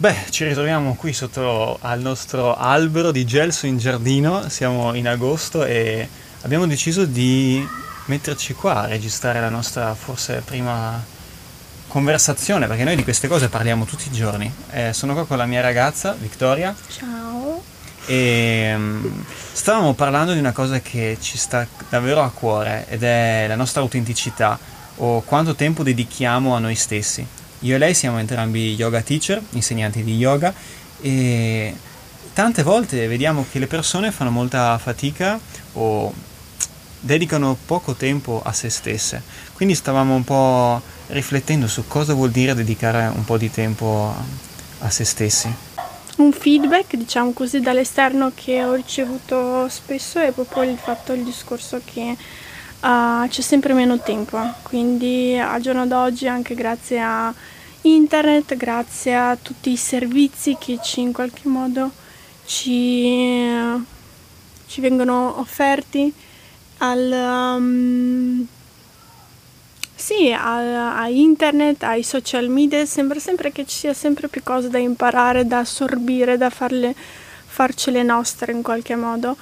Beh, ci ritroviamo qui sotto al nostro albero di gelso in giardino, siamo in agosto e abbiamo deciso di metterci qua a registrare la nostra forse prima conversazione, perché noi di queste cose parliamo tutti i giorni. Eh, sono qua con la mia ragazza, Vittoria. Ciao. E um, stavamo parlando di una cosa che ci sta davvero a cuore ed è la nostra autenticità o quanto tempo dedichiamo a noi stessi. Io e lei siamo entrambi yoga teacher, insegnanti di yoga e tante volte vediamo che le persone fanno molta fatica o dedicano poco tempo a se stesse. Quindi stavamo un po' riflettendo su cosa vuol dire dedicare un po' di tempo a, se stessi. Un feedback, diciamo così, dall'esterno che ho ricevuto spesso è proprio il fatto, il discorso che uh, c'è sempre meno tempo. Quindi al giorno d'oggi, anche grazie a internet, grazie a tutti i servizi che ci in qualche modo ci, ci vengono offerti, al, um, sì, a, a, internet, ai social media, sembra sempre che ci sia sempre più cose da imparare, da assorbire, da farle, farcele nostre in qualche modo.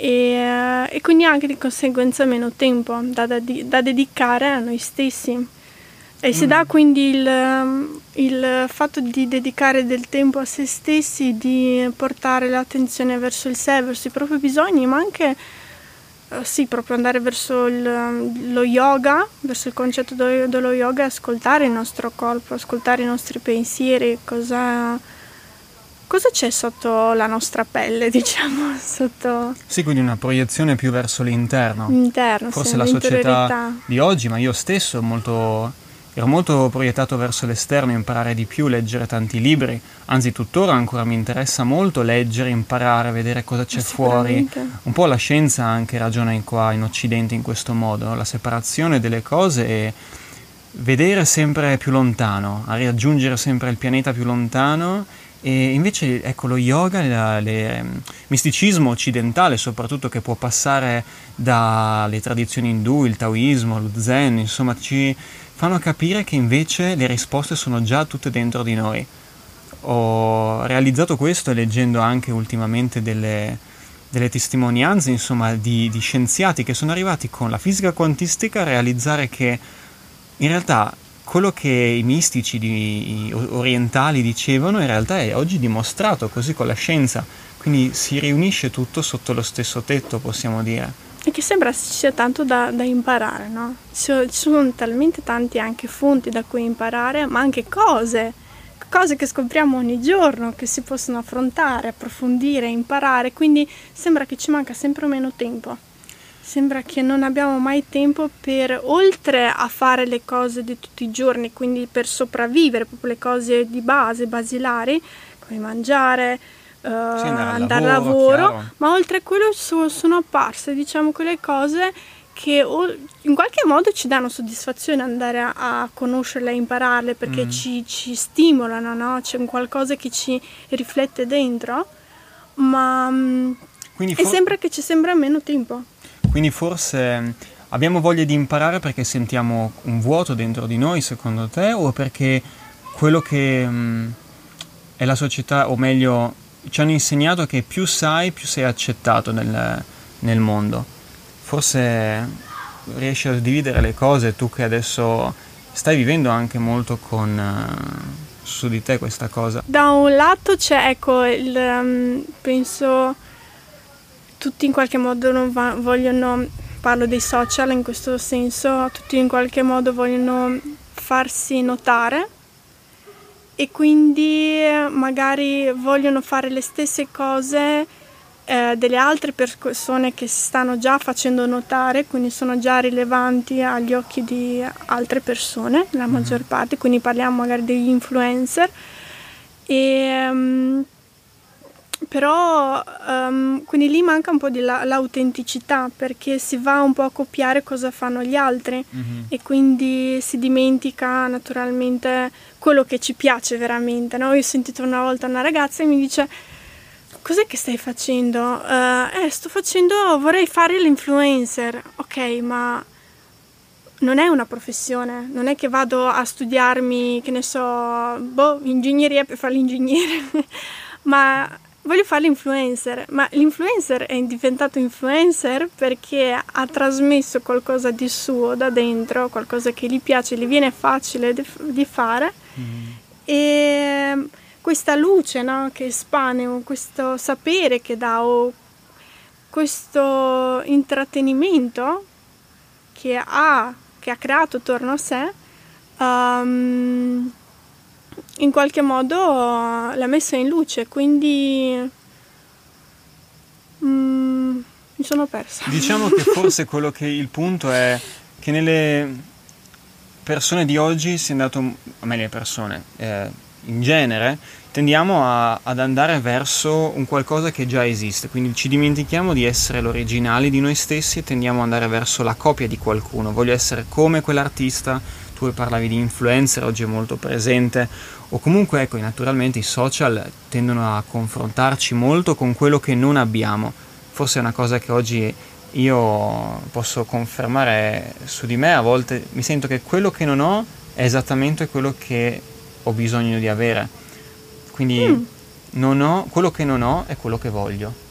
E, e quindi anche di conseguenza meno tempo da, da, da dedicare a noi stessi. E si mm. dà quindi il, il, fatto di dedicare del tempo a se stessi, di portare l'attenzione verso il sé, verso i propri bisogni, ma anche Uh, sì, proprio andare verso il, lo yoga, verso il concetto dello, dello yoga, ascoltare il nostro corpo, ascoltare i nostri pensieri, cosa, cosa c'è sotto la nostra pelle, diciamo, sotto... Sì, quindi una proiezione più verso l'interno. L'interno, Forse sì, la società di oggi, ma io stesso molto Ero molto proiettato verso l'esterno, imparare di più, leggere tanti libri, anzi tuttora ancora mi interessa molto leggere, imparare, vedere cosa c'è fuori. Un po' la scienza anche ragiona in qua in Occidente in questo modo, la separazione delle cose e vedere sempre più lontano, a raggiungere sempre il pianeta più lontano e invece ecco lo yoga, il misticismo occidentale soprattutto che può passare dalle tradizioni indù, il taoismo, lo zen, insomma ci fanno capire che invece le risposte sono già tutte dentro di noi. Ho realizzato questo leggendo anche ultimamente delle, delle testimonianze insomma, di, di scienziati che sono arrivati con la fisica quantistica a realizzare che in realtà quello che i mistici di, orientali dicevano in realtà è oggi dimostrato così con la scienza, quindi si riunisce tutto sotto lo stesso tetto, possiamo dire. E che sembra ci sia tanto da, da imparare, no? Ci sono talmente tanti anche fonti da cui imparare, ma anche cose, cose che scopriamo ogni giorno, che si possono affrontare, approfondire, imparare, quindi sembra che ci manca sempre meno tempo. Sembra che non abbiamo mai tempo per, oltre a fare le cose di tutti i giorni, quindi per sopravvivere, proprio le cose di base, basilari, come mangiare, uh, andare al lavoro, lavoro ma oltre a quello so, sono apparse diciamo quelle cose che in qualche modo ci danno soddisfazione andare a, a conoscerle, a impararle perché mm. ci, ci, stimolano, no? c'è un qualcosa che ci riflette dentro, ma mm, Quindi for- sembra che ci sembra meno tempo. Quindi forse mm, abbiamo voglia di imparare perché sentiamo un vuoto dentro di noi, secondo te, o perché quello che mh, è la società, o meglio ci hanno insegnato che più sai, più sei accettato nel, nel mondo. Forse riesci a dividere le cose, tu che adesso stai vivendo anche molto con uh, su di te questa cosa. Da un lato c'è, ecco, il, um, penso tutti in qualche modo non va, vogliono, parlo dei social in questo senso, tutti in qualche modo vogliono farsi notare e quindi magari vogliono fare le stesse cose eh, delle altre persone che si stanno già facendo notare, quindi sono già rilevanti agli occhi di altre persone, la mm-hmm. maggior parte, quindi parliamo magari degli influencer. E, um, però um, quindi lì manca un po' di la, l'autenticità perché si va un po' a copiare cosa fanno gli altri mm-hmm. e quindi si dimentica naturalmente quello che ci piace veramente. No? Io ho sentito una volta una ragazza e mi dice cos'è che stai facendo? Uh, eh, sto facendo, vorrei fare l'influencer. Ok, ma non è una professione, non è che vado a studiarmi, che ne so, boh, ingegneria per fare l'ingegnere, ma voglio fare l'influencer, ma l'influencer è diventato influencer perché ha trasmesso qualcosa di suo da dentro, qualcosa che gli piace, gli viene facile di fare mm. e questa luce no, che espane, questo sapere che dà, o questo intrattenimento che ha, che ha creato attorno a sé, um, in qualche modo l'ha messa in luce, quindi mm, mi sono persa. Diciamo che forse quello che il punto è che nelle persone di oggi si è andato, o meglio le persone, eh, in genere, tendiamo a, ad andare verso un qualcosa che già esiste, quindi ci dimentichiamo di essere l'originale di noi stessi e tendiamo ad andare verso la copia di qualcuno. Voglio essere come quell'artista, tu parlavi di influencer, oggi è molto presente, o comunque ecco, naturalmente i social tendono a confrontarci molto con quello che non abbiamo. Forse è una cosa che oggi io posso confermare su di me, a volte mi sento che quello che non ho è esattamente quello che ho bisogno di avere. Quindi mm. non ho, quello che non ho è quello che voglio.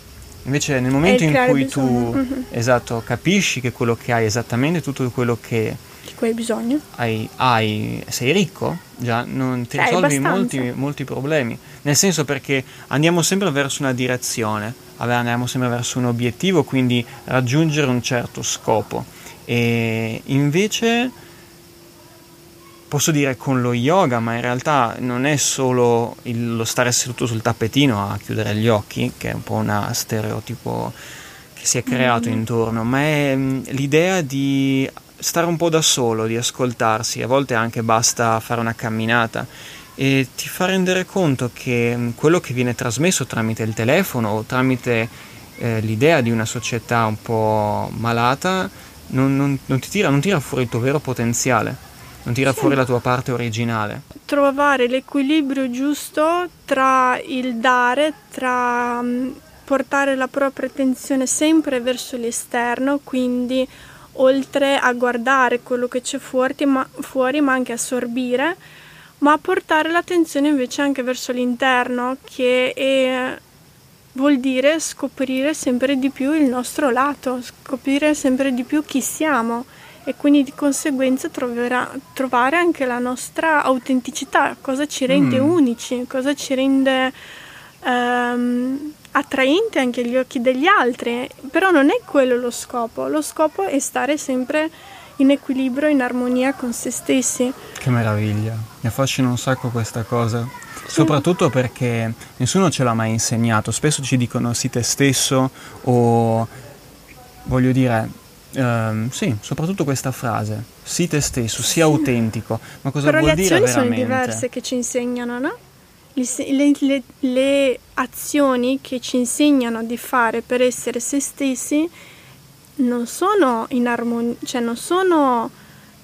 Invece nel momento in cui bisogno. tu mm-hmm. esatto, capisci che quello che hai è esattamente tutto quello che di cui hai bisogno. Hai, hai, sei ricco, già non ti risolvi molti, molti, problemi. Nel senso perché andiamo sempre verso una direzione, andiamo sempre verso un obiettivo, quindi raggiungere un certo scopo. E invece posso dire con lo yoga, ma in realtà non è solo il, lo stare seduto sul tappetino a chiudere gli occhi, che è un po' un stereotipo che si è creato mm. intorno, ma è mm, l'idea di stare un po' da solo, di ascoltarsi, a volte anche basta fare una camminata e ti fa rendere conto che mm, quello che viene trasmesso tramite il telefono o tramite eh, l'idea di una società un po' malata non, non, non, ti tira, non tira fuori il tuo vero potenziale, non tira sì. fuori la tua parte originale. Trovare l'equilibrio giusto tra il dare, tra mm, portare la propria attenzione sempre verso l'esterno, quindi oltre a guardare quello che c'è fuori ma, fuori, ma anche assorbire, ma portare l'attenzione invece anche verso l'interno, che è, vuol dire scoprire sempre di più il nostro lato, scoprire sempre di più chi siamo e quindi di conseguenza troverà, trovare anche la nostra autenticità, cosa ci rende mm. unici, cosa ci rende ehm, attraente anche agli occhi degli altri, però non è quello lo scopo, lo scopo è stare sempre in equilibrio, in armonia con se stessi. Che meraviglia, mi affascina un sacco questa cosa, soprattutto perché nessuno ce l'ha mai insegnato, spesso ci dicono sii te stesso o voglio dire Uh, sì, soprattutto questa frase, sii te stesso, sì. autentico. Ma cosa Però vuol dire veramente? Le azioni sono diverse che ci insegnano, no? le, le, le azioni che ci insegnano di fare per essere se stessi non sono in armonia, cioè non sono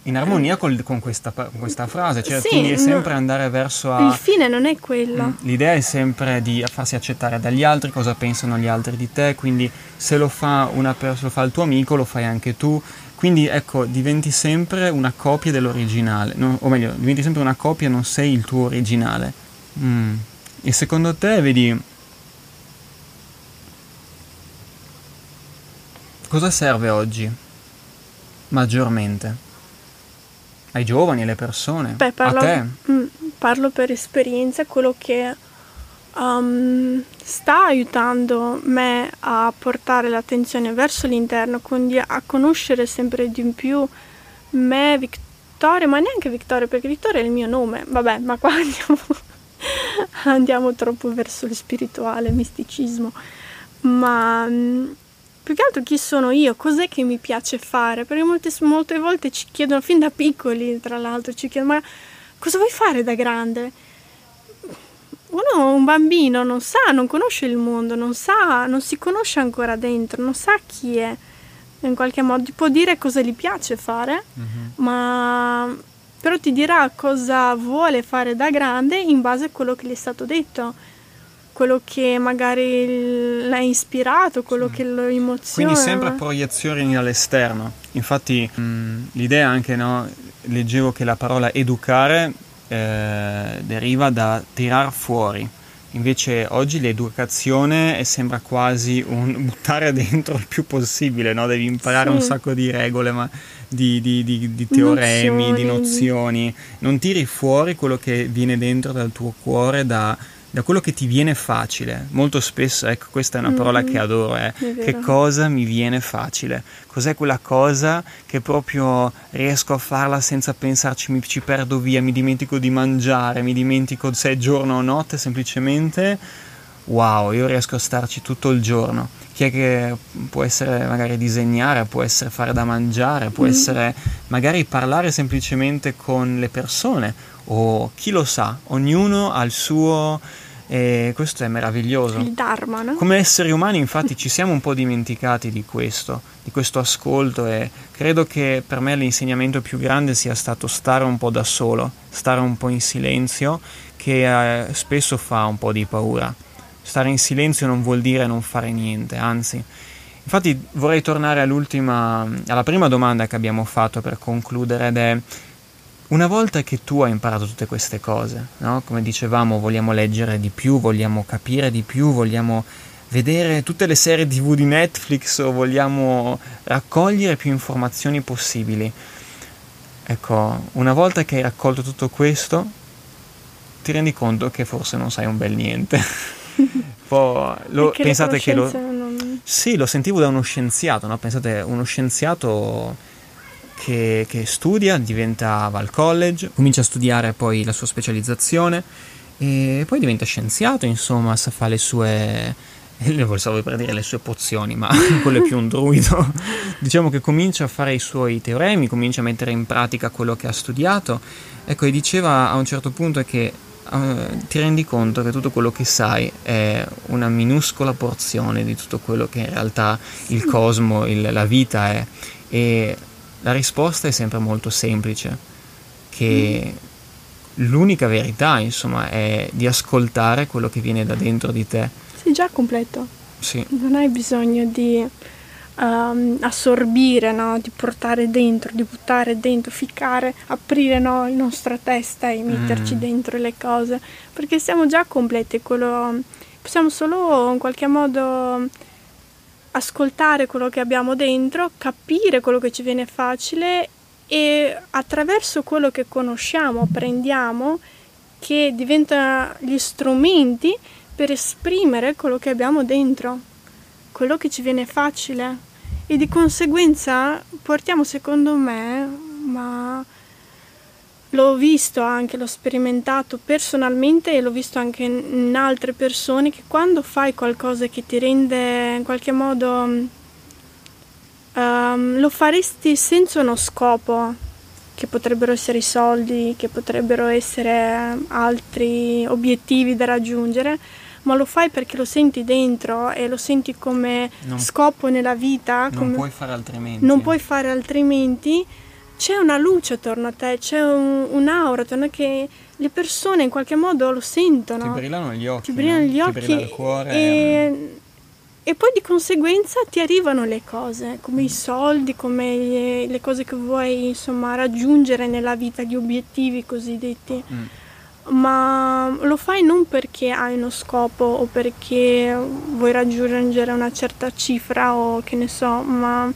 in armonia col, con, questa, con, questa, frase, cioè sì, quindi è sempre no, andare verso a... Il fine non è quello. Mm, l'idea è sempre di farsi accettare dagli altri, cosa pensano gli altri di te, quindi se lo fa, una, se lo fa il tuo amico lo fai anche tu, quindi ecco, diventi sempre una copia dell'originale, no, o meglio, diventi sempre una copia, non sei il tuo originale. Mm. E secondo te, vedi, cosa serve oggi maggiormente? Ai giovani, alle persone? Beh, parlo, a te? Mm, parlo per esperienza, quello che um, sta aiutando me a portare l'attenzione verso l'interno, quindi a conoscere sempre di più me, Vittoria, ma neanche Vittoria, perché Vittoria è il mio nome, vabbè, ma qua andiamo andiamo troppo verso il spirituale, misticismo, ma mm, più che altro chi sono io, cos'è che mi piace fare, perché molte, molte volte ci chiedono, fin da piccoli tra l'altro, ci chiedono, ma cosa vuoi fare da grande? Uno, un bambino, non sa, non conosce il mondo, non sa, non si conosce ancora dentro, non sa chi è, in qualche modo può dire cosa gli piace fare, mm-hmm. ma però ti dirà cosa vuole fare da grande in base a quello che gli è stato detto. Quello che magari l'ha ispirato, quello sì. che lo emoziona. Quindi sempre proiezioni all'esterno. Infatti mh, l'idea anche, no, leggevo che la parola educare eh, deriva da tirar fuori. Invece oggi l'educazione sembra quasi un buttare dentro il più possibile, no? devi imparare sì. un sacco di regole, ma di, di, di, di teoremi, nozioni. di nozioni. Non tiri fuori quello che viene dentro dal tuo cuore da, da quello che ti viene facile. Molto spesso, ecco, questa è una parola mm, che adoro, eh. che cosa mi viene facile? Cos'è quella cosa che proprio riesco a farla senza pensarci, mi ci perdo via, mi dimentico di mangiare, mi dimentico se è giorno o notte, semplicemente wow, io riesco a starci tutto il giorno. Chi è che può essere magari disegnare, può essere fare da mangiare, può mm. essere magari parlare semplicemente con le persone o chi lo sa, ognuno ha il suo e questo è meraviglioso. Il Dharma, no? Come esseri umani, infatti, ci siamo un po' dimenticati di questo, di questo ascolto e credo che per me l'insegnamento più grande sia stato stare un po' da solo, stare un po' in silenzio, che eh, spesso fa un po' di paura. Stare in silenzio non vuol dire non fare niente, anzi. Infatti vorrei tornare all'ultima, alla prima domanda che abbiamo fatto per concludere ed è una volta che tu hai imparato tutte queste cose, no? come dicevamo, vogliamo leggere di più, vogliamo capire di più, vogliamo vedere tutte le serie tv di Netflix o vogliamo raccogliere più informazioni possibili. Ecco, una volta che hai raccolto tutto questo, ti rendi conto che forse non sai un bel niente. Lo, pensate che lo... Non... Sì, lo sentivo da uno scienziato, no? Pensate, uno scienziato che, che studia, diventa va al college, comincia a studiare poi la sua specializzazione e poi diventa scienziato, insomma, sa fare le sue non stavo per dire le sue pozioni, ma quello è più un druido. diciamo che comincia a fare i suoi teoremi, comincia a mettere in pratica quello che ha studiato. Ecco, e diceva a un certo punto che uh, ti rendi conto che tutto quello che sai è una minuscola porzione di tutto quello che in realtà il cosmo, il, la vita è. E la risposta è sempre molto semplice, che mm. l'unica verità, insomma, è di ascoltare quello che viene da dentro di te. Sei già completo. Sì. Non hai bisogno di um, assorbire, no? di portare dentro, di buttare dentro, ficcare, aprire no? la nostra testa e metterci mm. dentro le cose, perché siamo già completi, quello, possiamo solo in qualche modo ascoltare quello che abbiamo dentro, capire quello che ci viene facile e attraverso quello che conosciamo, apprendiamo, che diventano gli strumenti per esprimere quello che abbiamo dentro, quello che ci viene facile. E di conseguenza portiamo, secondo me, ma l'ho visto anche, l'ho sperimentato personalmente e l'ho visto anche in altre persone che quando fai qualcosa che ti rende in qualche modo um, lo faresti senza uno scopo che potrebbero essere i soldi, che potrebbero essere altri obiettivi da raggiungere, ma lo fai perché lo senti dentro e lo senti come non, scopo nella vita. Non puoi fare altrimenti. Non puoi fare altrimenti c'è una luce attorno a te, c'è un, un'aura attorno a che le persone in qualche modo lo sentono. Ti brillano gli occhi. Ti brillano gli occhi. Ti brilla il cuore. E, e, poi di conseguenza ti arrivano le cose, come i soldi, come le, le, cose che vuoi insomma raggiungere nella vita, gli obiettivi cosiddetti. Mm. Ma lo fai non perché hai uno scopo o perché vuoi raggiungere una certa cifra o che ne so, ma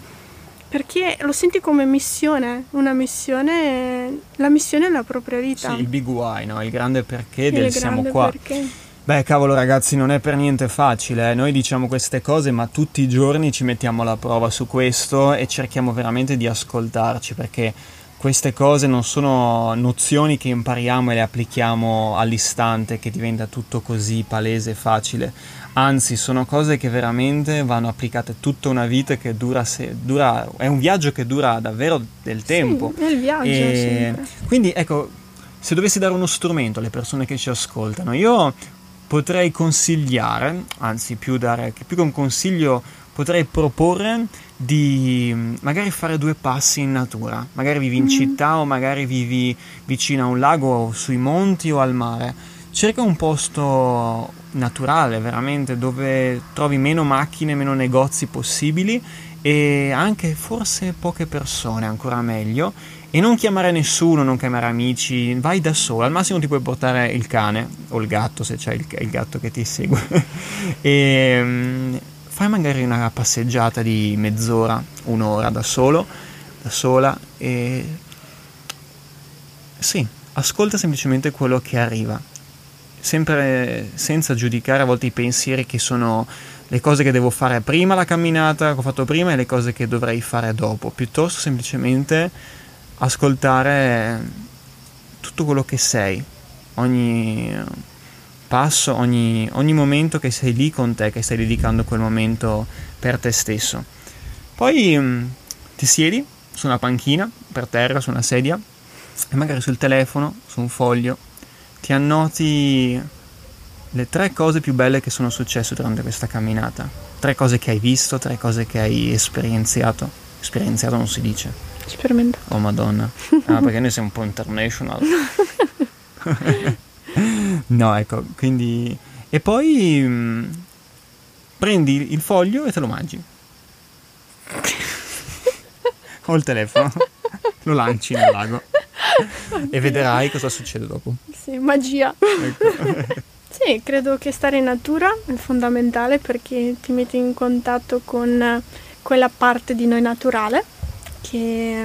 perché lo senti come missione, una missione, la missione della propria vita. Sì, il big why, no? il grande perché il del grande siamo qua. Perché. Beh, cavolo ragazzi, non è per niente facile, eh? noi diciamo queste cose ma tutti i giorni ci mettiamo alla prova su questo e cerchiamo veramente di ascoltarci perché queste cose non sono nozioni che impariamo e le applichiamo all'istante, che diventa tutto così palese e facile. Anzi, sono cose che veramente vanno applicate tutta una vita che dura, se, dura è un viaggio che dura davvero del tempo. Sì, il viaggio. E quindi ecco, se dovessi dare uno strumento alle persone che ci ascoltano, io potrei consigliare, anzi più, dare, più che un consiglio, potrei proporre di magari fare due passi in natura. Magari vivi in mm. città o magari vivi vicino a un lago o sui monti o al mare cerca un posto naturale, veramente, dove trovi meno macchine, meno negozi possibili e anche forse poche persone, ancora meglio. E non chiamare nessuno, non chiamare amici, vai da solo. Al massimo ti puoi portare il cane o il gatto se c'è il, il gatto che ti segue. e um, fai magari una passeggiata di mezz'ora, un'ora da solo, da sola e sì, ascolta semplicemente quello che arriva, sempre senza giudicare a volte i pensieri che sono le cose che devo fare prima la camminata che ho fatto prima e le cose che dovrei fare dopo, piuttosto semplicemente ascoltare tutto quello che sei, ogni passo, ogni, ogni momento che sei lì con te, che stai dedicando quel momento per te stesso. Poi mm, ti siedi su una panchina, per terra, su una sedia, e magari sul telefono, su un foglio, ti annoti le tre cose più belle che sono successe durante questa camminata. Tre cose che hai visto, tre cose che hai esperienziato. Esperienziato non si dice. Sperimentato. Oh madonna. Ah, perché noi siamo un po' international. no, ecco, quindi... E poi mh, mm, prendi il foglio e te lo mangi. o il telefono. lo lanci nel lago. e vedrai cosa succede dopo. Sì, magia. Ecco. sì, credo che stare in natura è fondamentale perché ti metti in contatto con quella parte di noi naturale che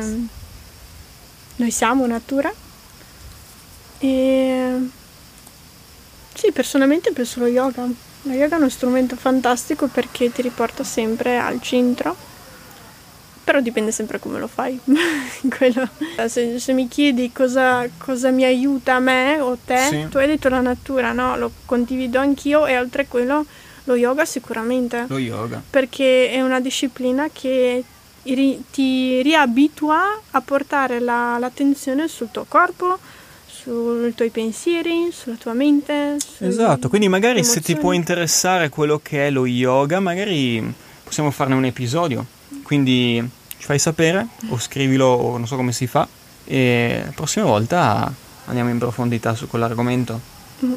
noi siamo natura e sì, personalmente penso lo yoga. Lo yoga è uno strumento fantastico perché ti riporta sempre al centro però dipende sempre come lo fai. se, se, mi chiedi cosa, cosa, mi aiuta a me o te, sì. tu hai detto la natura, no? Lo condivido anch'io e oltre a quello lo yoga sicuramente. Lo yoga. Perché è una disciplina che ti riabitua a portare la, l'attenzione sul tuo corpo, sui tuoi pensieri, sulla tua mente. Esatto, quindi magari emozioni. se ti può interessare quello che è lo yoga, magari possiamo farne un episodio quindi ci fai sapere o scrivilo o non so come si fa e la prossima volta andiamo in profondità su quell'argomento. Mm.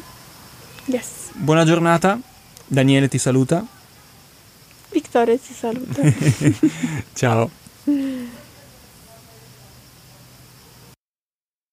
Yes. Buona giornata, Daniele ti saluta. Vittoria ti saluta. Ciao.